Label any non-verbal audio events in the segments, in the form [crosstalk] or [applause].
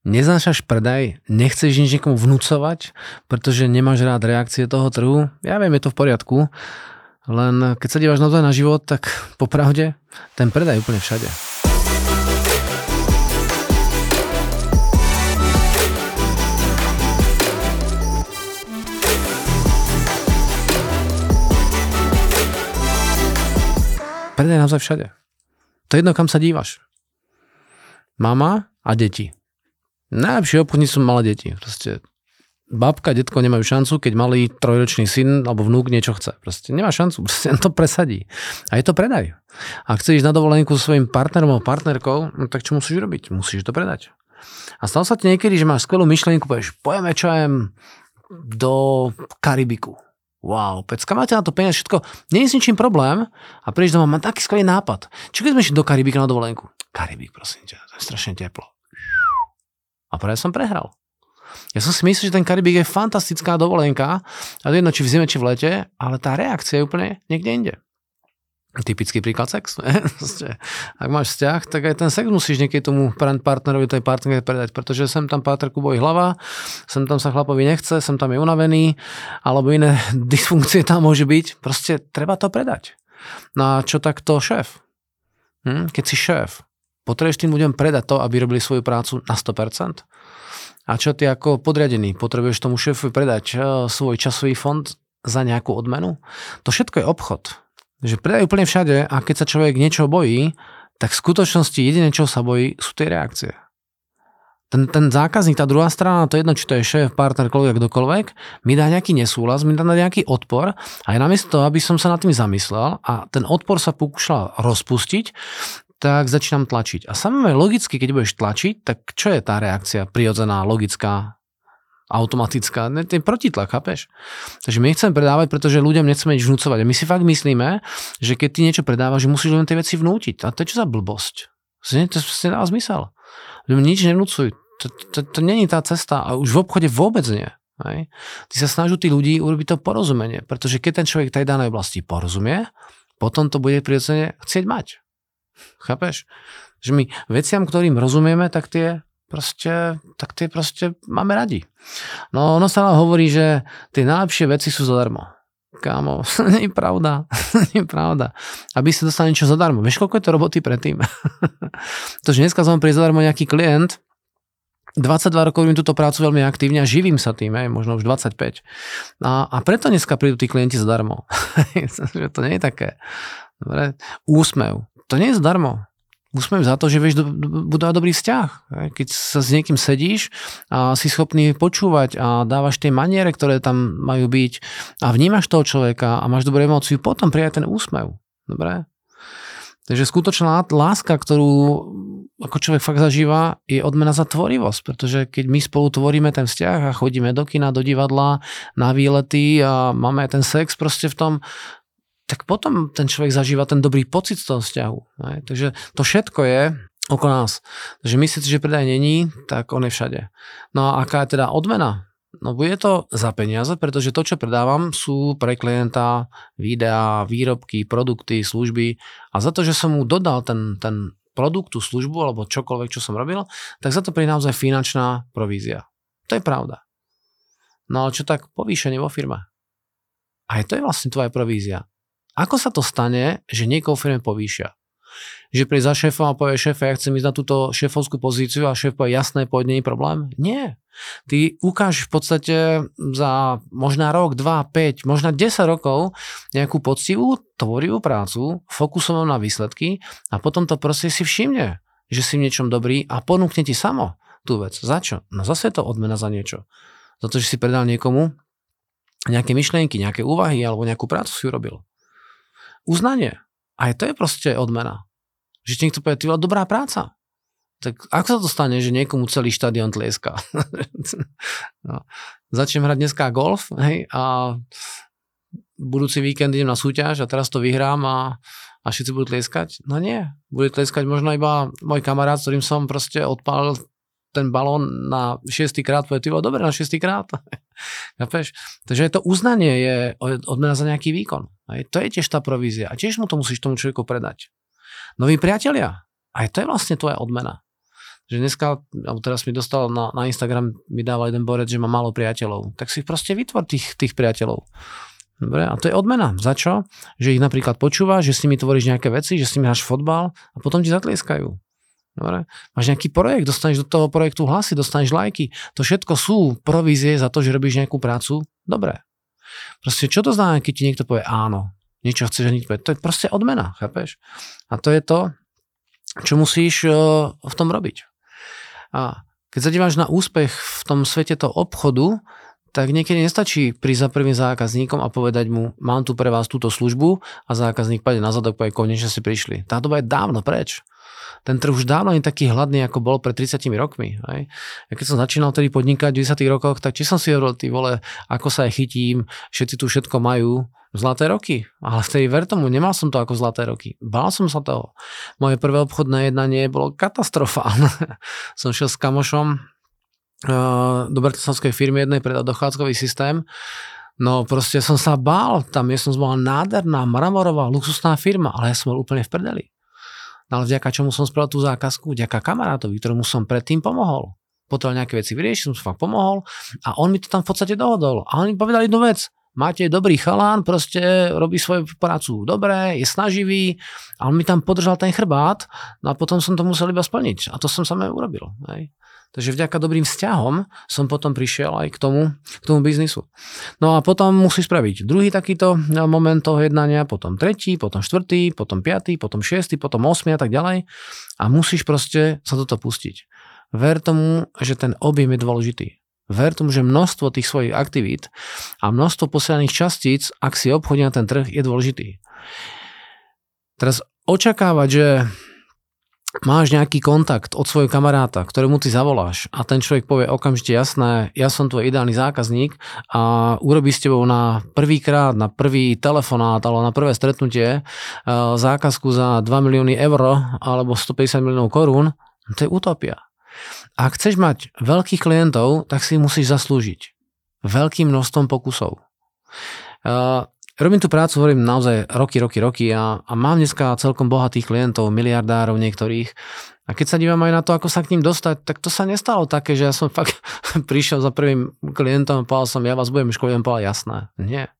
Neznášaš predaj, nechceš nič niekomu vnúcovať, pretože nemáš rád reakcie toho trhu. Ja viem, je to v poriadku, len keď sa díváš naozaj na život, tak popravde ten predaj je úplne všade. Predaj naozaj všade. To je jedno, kam sa dívaš. Mama a deti Najlepší obchodníci sú malé deti. Proste babka, detko nemajú šancu, keď malý trojročný syn alebo vnúk niečo chce. Proste nemá šancu, proste to presadí. A je to predaj. Ak chceš ísť na dovolenku so svojím partnerom alebo partnerkou, no tak čo musíš robiť? Musíš to predať. A stalo sa ti niekedy, že máš skvelú myšlienku, povieš, pojeme čajem do Karibiku. Wow, pecka, máte na to peniaz, všetko, nie je s ničím problém a prídeš doma, mám taký skvelý nápad. Čo keď sme išli do Karibika na dovolenku? Karibik, prosím ťa, to je strašne teplo. A práve som prehral. Ja som si myslel, že ten Karibik je fantastická dovolenka, a to jedno, či v zime, či v lete, ale tá reakcia je úplne niekde inde. Typický príklad sex. [laughs] Ak máš vzťah, tak aj ten sex musíš niekedy tomu partnerovi, tej partnerke predať, pretože sem tam pátrku bojí hlava, sem tam sa chlapovi nechce, sem tam je unavený, alebo iné [laughs] dysfunkcie tam môže byť. Proste treba to predať. No a čo takto šéf? Hm? Keď si šéf, Potrebuješ tým ľuďom predať to, aby robili svoju prácu na 100%? A čo ty ako podriadený? Potrebuješ tomu šéfovi predať eh, svoj časový fond za nejakú odmenu? To všetko je obchod. Že predaj úplne všade a keď sa človek niečo bojí, tak v skutočnosti jediné, čo sa bojí, sú tie reakcie. Ten, ten zákazník, tá druhá strana, to jedno, či to je šéf, partner, človek, kdokoľvek, mi dá nejaký nesúhlas, mi dá nejaký odpor a ja namiesto toho, aby som sa nad tým zamyslel a ten odpor sa pokúšal rozpustiť, tak začínam tlačiť. A samozrejme logicky, keď budeš tlačiť, tak čo je tá reakcia prirodzená, logická, automatická? Ne, ten protitlak, chápeš? Takže my nechceme predávať, pretože ľuďom nechceme nič vnúcovať. A my si fakt myslíme, že keď ty niečo predávaš, že musíš len tie veci vnútiť. A to je čo za blbosť? To, to, to nedá zmysel. Nič nevnúcuj. To, to, to, není tá cesta. A už v obchode vôbec nie. Hej. Ty sa snaží tí ľudí urobiť to porozumenie, pretože keď ten človek tej danej oblasti porozumie, potom to bude prirodzene chcieť mať. Chápeš? Že my veciam, ktorým rozumieme, tak tie proste, tak tie proste máme radi. No ono sa nám hovorí, že tie najlepšie veci sú zadarmo. Kámo, [laughs] nie je pravda. [laughs] nie je pravda. Aby si dostal niečo zadarmo. Vieš, koľko je to roboty predtým? [laughs] to, že dneska som prísť zadarmo nejaký klient, 22 rokov robím túto prácu veľmi aktívne a živím sa tým, aj, možno už 25. A, a preto dneska prídu tí klienti zadarmo. to nie je také. Dobre? Úsmev to nie je zdarmo. Úsmev za to, že vieš budovať dobrý vzťah. Keď sa s niekým sedíš a si schopný počúvať a dávaš tie maniere, ktoré tam majú byť a vnímaš toho človeka a máš dobrú emóciu, potom prijať ten úsmev. Dobre? Takže skutočná láska, ktorú ako človek fakt zažíva, je odmena za tvorivosť, pretože keď my spolu tvoríme ten vzťah a chodíme do kina, do divadla, na výlety a máme ten sex proste v tom, tak potom ten človek zažíva ten dobrý pocit z toho vzťahu. Ne? Takže to všetko je okolo nás. Takže myslíte, že predaj není, tak on je všade. No a aká je teda odmena? No bude to za peniaze, pretože to, čo predávam, sú pre klienta videá, výrobky, produkty, služby a za to, že som mu dodal ten, ten produkt, tú službu alebo čokoľvek, čo som robil, tak za to príde naozaj finančná provízia. To je pravda. No ale čo tak povýšenie vo firme? Aj to je vlastne tvoja provízia. Ako sa to stane, že niekoho firme povýšia? Že príde za šéfom a povie šéfe, ja chcem ísť na túto šéfovskú pozíciu a šéf povie jasné, poď, nie je problém? Nie. Ty ukážeš v podstate za možná rok, dva, 5, možná 10 rokov nejakú poctivú, tvorivú prácu, fokusovanú na výsledky a potom to proste si všimne, že si v niečom dobrý a ponúkne ti samo tú vec. Za čo? No zase je to odmena za niečo. Za to, že si predal niekomu nejaké myšlienky, nejaké úvahy alebo nejakú prácu si urobil uznanie. Aj to je proste odmena. Že ti niekto povie, ty dobrá práca. Tak ako sa to stane, že niekomu celý štadión tlieska? [laughs] no. Začnem hrať dneska golf hej, a budúci víkend idem na súťaž a teraz to vyhrám a, a všetci budú tlieskať? No nie. Bude tlieskať možno iba môj kamarát, s ktorým som proste odpálil ten balón na šiestý krát, povie, ty dobre na šiestý krát. [laughs] Takže to uznanie je odmena za nejaký výkon. Aj to je tiež tá provízia. A tiež mu to musíš tomu človeku predať. Noví priatelia, aj to je vlastne tvoja odmena. že dneska, alebo teraz mi dostal na, na Instagram, mi dával jeden borec, že má málo priateľov. Tak si proste vytvor tých, tých priateľov. Dobre, a to je odmena. Za čo? Že ich napríklad počúvaš, že s nimi tvoríš nejaké veci, že s nimi hráš fotbal a potom ti zatlieskajú. Dobre. Máš nejaký projekt, dostaneš do toho projektu hlasy, dostaneš lajky. To všetko sú provízie za to, že robíš nejakú prácu. Dobre. Proste čo to znamená, keď ti niekto povie áno, niečo chceš hneď povedať. To je proste odmena, chápeš? A to je to, čo musíš uh, v tom robiť. A keď sa díváš na úspech v tom svete toho obchodu, tak niekedy nestačí prísť za prvým zákazníkom a povedať mu, mám tu pre vás túto službu a zákazník padne na zadok, povie, konečne si prišli. Tá doba je dávno preč ten trh už dávno nie taký hladný, ako bol pred 30 rokmi. Hej. Ja keď som začínal tedy podnikať v 10 rokoch, tak či som si hovoril, ty vole, ako sa aj chytím, všetci tu všetko majú, zlaté roky. Ale vtedy ver tomu, nemal som to ako zlaté roky. Bál som sa toho. Moje prvé obchodné jednanie bolo katastrofálne. [laughs] som šiel s kamošom uh, do bratislavskej firmy jednej predať dochádzkový systém. No proste som sa bál, tá miestnosť bola nádherná, mramorová, luxusná firma, ale ja som bol úplne v prdeli. No ale vďaka čomu som spravil tú zákazku? Vďaka kamarátovi, ktorému som predtým pomohol. Potreboval nejaké veci vyriešiť, som fakt pomohol a on mi to tam v podstate dohodol. A oni povedali jednu vec, máte dobrý chalán, proste robí svoju prácu dobre, je snaživý a mi tam podržal ten chrbát no a potom som to musel iba splniť. A to som samé urobil. Hej. Takže vďaka dobrým vzťahom som potom prišiel aj k tomu, k tomu biznisu. No a potom musí spraviť druhý takýto moment toho jednania, potom tretí, potom štvrtý, potom piatý, potom šiestý, potom osmi a tak ďalej. A musíš proste sa toto pustiť. Ver tomu, že ten objem je dôležitý. Ver tomu, že množstvo tých svojich aktivít a množstvo posielaných častíc, ak si obchodí na ten trh, je dôležitý. Teraz očakávať, že máš nejaký kontakt od svojho kamaráta, ktorému ty zavoláš a ten človek povie okamžite jasné, ja som tvoj ideálny zákazník a urobí s tebou na prvýkrát, na prvý telefonát alebo na prvé stretnutie e, zákazku za 2 milióny eur alebo 150 miliónov korún, to je utopia. Ak chceš mať veľkých klientov, tak si musíš zaslúžiť veľkým množstvom pokusov. Robím tú prácu, hovorím naozaj roky, roky, roky a, a mám dneska celkom bohatých klientov, miliardárov niektorých. A keď sa dívam aj na to, ako sa k ním dostať, tak to sa nestalo také, že ja som fakt [laughs] prišiel za prvým klientom a povedal som, ja vás budem školiť, povedal, jasné. Nie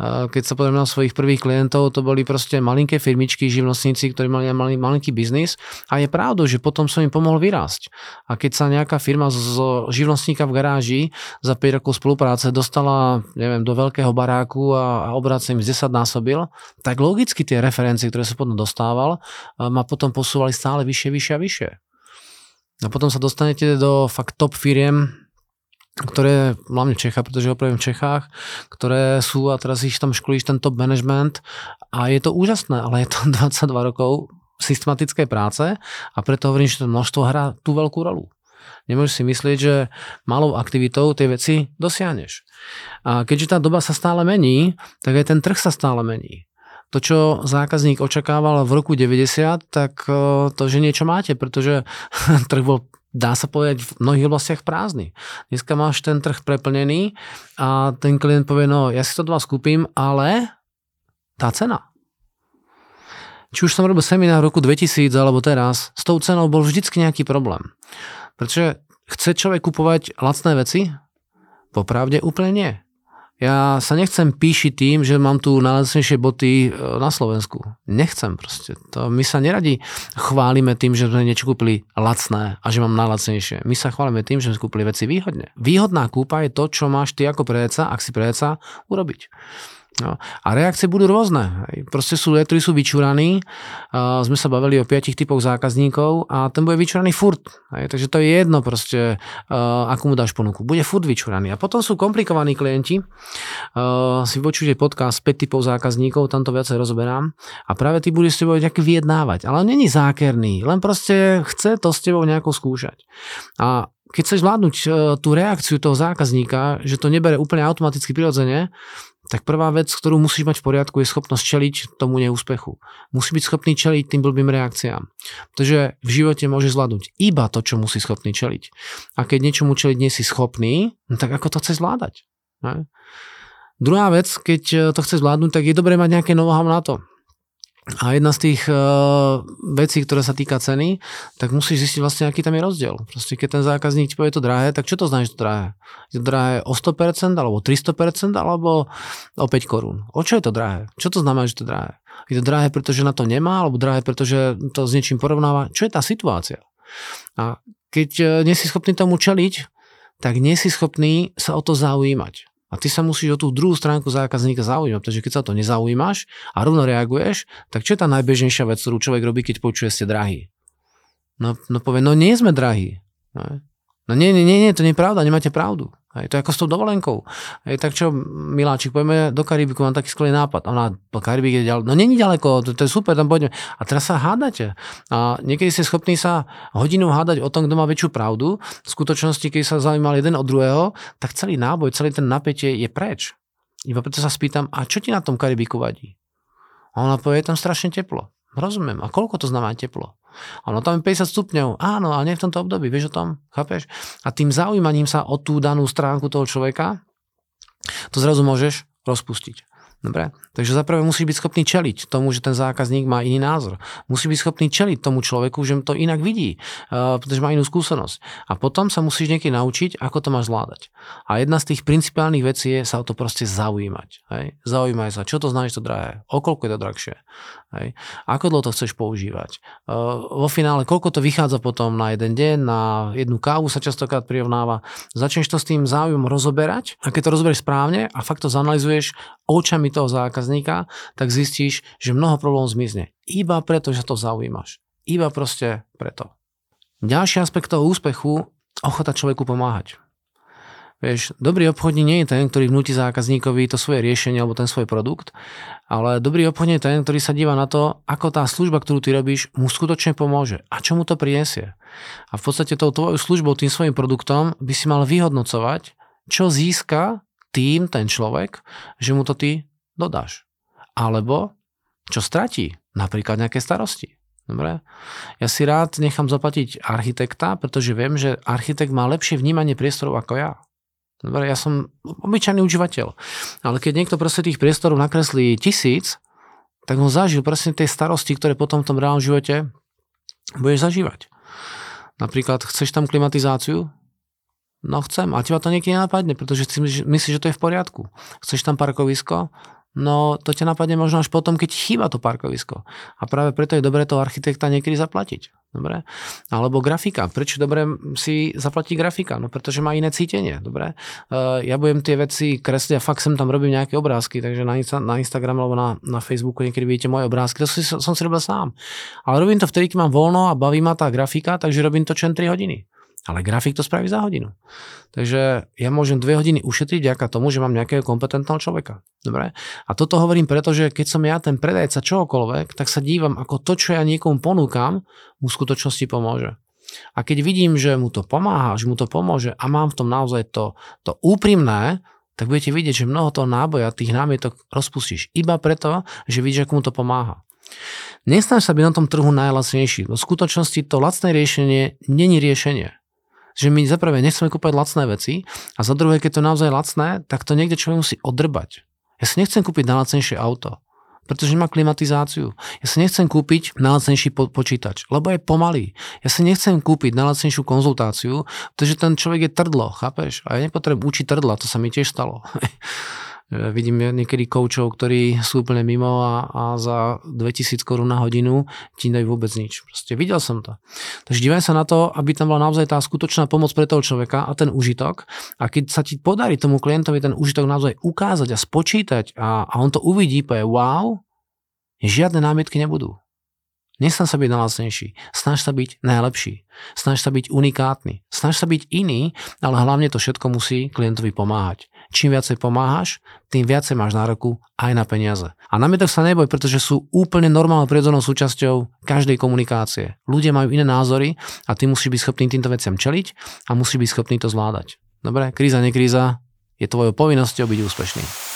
keď sa pozrieme na svojich prvých klientov, to boli proste malinké firmičky, živnostníci, ktorí mali malý, malinký biznis a je pravdou, že potom som im pomohol vyrásť. A keď sa nejaká firma z živnostníka v garáži za 5 rokov spolupráce dostala, neviem, do veľkého baráku a, a obrad sa im z 10 násobil, tak logicky tie referencie, ktoré som potom dostával, ma potom posúvali stále vyššie, vyššie a vyššie. A potom sa dostanete do fakt top firiem, ktoré, hlavne Čecha, pretože opravím v Čechách, ktoré sú a teraz ich tam školíš ten top management a je to úžasné, ale je to [laughs] 22 rokov systematické práce a preto hovorím, že to množstvo hrá tú veľkú rolu. Nemôžeš si myslieť, že malou aktivitou tie veci dosiahneš. A keďže tá doba sa stále mení, tak aj ten trh sa stále mení. To, čo zákazník očakával v roku 90, tak eh, to, že niečo máte, pretože [laughs] trh bol dá sa povedať, v mnohých oblastiach prázdny. Dneska máš ten trh preplnený a ten klient povie, no ja si to dva skúpim, ale tá cena. Či už som robil seminár v roku 2000 alebo teraz, s tou cenou bol vždycky nejaký problém. Pretože chce človek kupovať lacné veci? Popravde úplne nie. Ja sa nechcem píšiť tým, že mám tu najlacnejšie boty e, na Slovensku. Nechcem proste. To my sa neradi chválime tým, že sme niečo kúpili lacné a že mám najlacnejšie. My sa chválime tým, že sme kúpili veci výhodne. Výhodná kúpa je to, čo máš ty ako predca, ak si predca, urobiť. No. A reakcie budú rôzne. Proste sú ktorí sú vyčúraní. Uh, sme sa bavili o piatich typoch zákazníkov a ten bude vyčúraný furt. Hej. Takže to je jedno proste, uh, akú mu dáš ponuku. Bude furt vyčúraný. A potom sú komplikovaní klienti. Uh, si počujte podcast 5 typov zákazníkov, tam to viacej rozoberám. A práve ty budeš s tebou nejaký vyjednávať. Ale není zákerný, len proste chce to s tebou nejako skúšať. A keď chceš zvládnuť tú reakciu toho zákazníka, že to nebere úplne automaticky prirodzene, tak prvá vec, ktorú musíš mať v poriadku, je schopnosť čeliť tomu neúspechu. Musí byť schopný čeliť tým blbým reakciám. Pretože v živote môže zvládnuť iba to, čo musí schopný čeliť. A keď niečomu čeliť nie si schopný, no tak ako to chce zvládať? Ne? Druhá vec, keď to chce zvládnuť, tak je dobré mať nejaké know na to. A jedna z tých uh, vecí, ktoré sa týka ceny, tak musíš zistiť vlastne, aký tam je rozdiel. Proste keď ten zákazník ti povie, to drahé, tak čo to znamená, že to drahé? Je to drahé o 100%, alebo 300%, alebo o 5 korún? O čo je to drahé? Čo to znamená, že to drahé? Je to drahé, pretože na to nemá, alebo drahé, pretože to s niečím porovnáva? Čo je tá situácia? A keď uh, nie si schopný tomu čeliť, tak nie si schopný sa o to zaujímať. A ty sa musíš o tú druhú stránku zákazníka zaujímať, pretože keď sa to nezaujímaš a rovno reaguješ, tak čo je tá najbežnejšia vec, ktorú človek robí, keď počuje ste drahý? No, no povie, no nie sme drahí. No nie, nie, nie, to nie je pravda, nemáte pravdu. Hej, to je ako s tou dovolenkou. Hej, tak čo, Miláčik, poďme do Karibiku, mám taký skvelý nápad. A ona, Karibik je ďaleko. No není ďaleko, to, to je super, tam poďme. A teraz sa hádate. A niekedy ste schopní sa hodinu hádať o tom, kto má väčšiu pravdu. V skutočnosti, keď sa zaujímali jeden od druhého, tak celý náboj, celý ten napätie je preč. Iba preto sa spýtam, a čo ti na tom Karibiku vadí? A ona povie, je tam strašne teplo. Rozumiem. A koľko to znamená teplo? Áno, tam je 50 stupňov. Áno, ale nie v tomto období, vieš o tom? Chápeš? A tým zaujímaním sa o tú danú stránku toho človeka, to zrazu môžeš rozpustiť. Dobre? Takže zaprvé musíš byť schopný čeliť tomu, že ten zákazník má iný názor. Musí byť schopný čeliť tomu človeku, že to inak vidí, uh, pretože má inú skúsenosť. A potom sa musíš niekedy naučiť, ako to máš zvládať. A jedna z tých principiálnych vecí je sa o to proste zaujímať. Hej? Zaujímaj sa, čo to znamená, to drahé, okoľko je to drahšie. Hej. Ako dlho to chceš používať? Vo finále, koľko to vychádza potom na jeden deň, na jednu kávu sa častokrát prirovnáva. Začneš to s tým záujmom rozoberať a keď to rozoberieš správne a fakt to zanalizuješ očami toho zákazníka, tak zistíš, že mnoho problémov zmizne. Iba preto, že to zaujímaš. Iba proste preto. Ďalší aspekt toho úspechu, ochota človeku pomáhať. Vieš, dobrý obchodník nie je ten, ktorý vnúti zákazníkovi to svoje riešenie alebo ten svoj produkt, ale dobrý obchodník je ten, ktorý sa díva na to, ako tá služba, ktorú ty robíš, mu skutočne pomôže a čo mu to prinesie. A v podstate tou tvojou službou, tým svojim produktom by si mal vyhodnocovať, čo získa tým ten človek, že mu to ty dodáš. Alebo čo stratí, napríklad nejaké starosti. Dobre? Ja si rád nechám zaplatiť architekta, pretože viem, že architekt má lepšie vnímanie priestorov ako ja. Dobre, ja som obyčajný užívateľ. Ale keď niekto proste tých priestorov nakreslí tisíc, tak on zažil presne tie starosti, ktoré potom v tom reálnom živote budeš zažívať. Napríklad, chceš tam klimatizáciu? No chcem, a teba to niekedy nenapadne, pretože si myslíš, že to je v poriadku. Chceš tam parkovisko? No to ťa napadne možno až potom, keď chýba to parkovisko. A práve preto je dobré toho architekta niekedy zaplatiť. Dobre? Alebo grafika. Prečo dobre si zaplatí grafika? No pretože má iné cítenie. Dobre? Uh, ja budem tie veci kresliť a fakt sem tam robím nejaké obrázky, takže na, na Instagram alebo na, na Facebooku niekedy vidíte moje obrázky. To si, som si robil sám. Ale robím to vtedy, keď mám voľno a baví ma tá grafika, takže robím to čo 3 hodiny. Ale grafik to spraví za hodinu. Takže ja môžem dve hodiny ušetriť vďaka tomu, že mám nejakého kompetentného človeka. Dobre? A toto hovorím preto, že keď som ja ten predajca čohokoľvek, tak sa dívam, ako to, čo ja niekomu ponúkam, mu v skutočnosti pomôže. A keď vidím, že mu to pomáha, že mu to pomôže a mám v tom naozaj to, to úprimné, tak budete vidieť, že mnoho toho náboja, tých námietok rozpustíš. Iba preto, že vidíš, ako mu to pomáha. Nesnaž sa byť na tom trhu najlacnejší. V skutočnosti to lacné riešenie není riešenie že my za prvé nechceme kúpať lacné veci a za druhé, keď to naozaj lacné, tak to niekde človek musí odrbať. Ja si nechcem kúpiť najlacnejšie auto, pretože má klimatizáciu. Ja si nechcem kúpiť najlacnejší po- počítač, lebo je pomalý. Ja si nechcem kúpiť najlacnejšiu konzultáciu, pretože ten človek je trdlo, chápeš? A ja nepotrebujem učiť trdla, to sa mi tiež stalo. [laughs] Vidím niekedy koučov, ktorí sú úplne mimo a, a za 2000 korún na hodinu ti dajú vôbec nič. Proste videl som to. Takže dívaj sa na to, aby tam bola naozaj tá skutočná pomoc pre toho človeka a ten užitok. A keď sa ti podarí tomu klientovi ten užitok naozaj ukázať a spočítať a, a on to uvidí, povie wow, žiadne námietky nebudú. Nesnaž sa byť najlacnejší, snaž sa byť najlepší, snaž sa byť unikátny, snaž sa byť iný, ale hlavne to všetko musí klientovi pomáhať. Čím viacej pomáhaš, tým viacej máš nároku aj na peniaze. A na to sa neboj, pretože sú úplne normálnou prirodzenou súčasťou každej komunikácie. Ľudia majú iné názory a ty musíš byť schopný týmto veciam čeliť a musíš byť schopný to zvládať. Dobre, kríza, nekríza, je tvojou povinnosťou byť úspešný.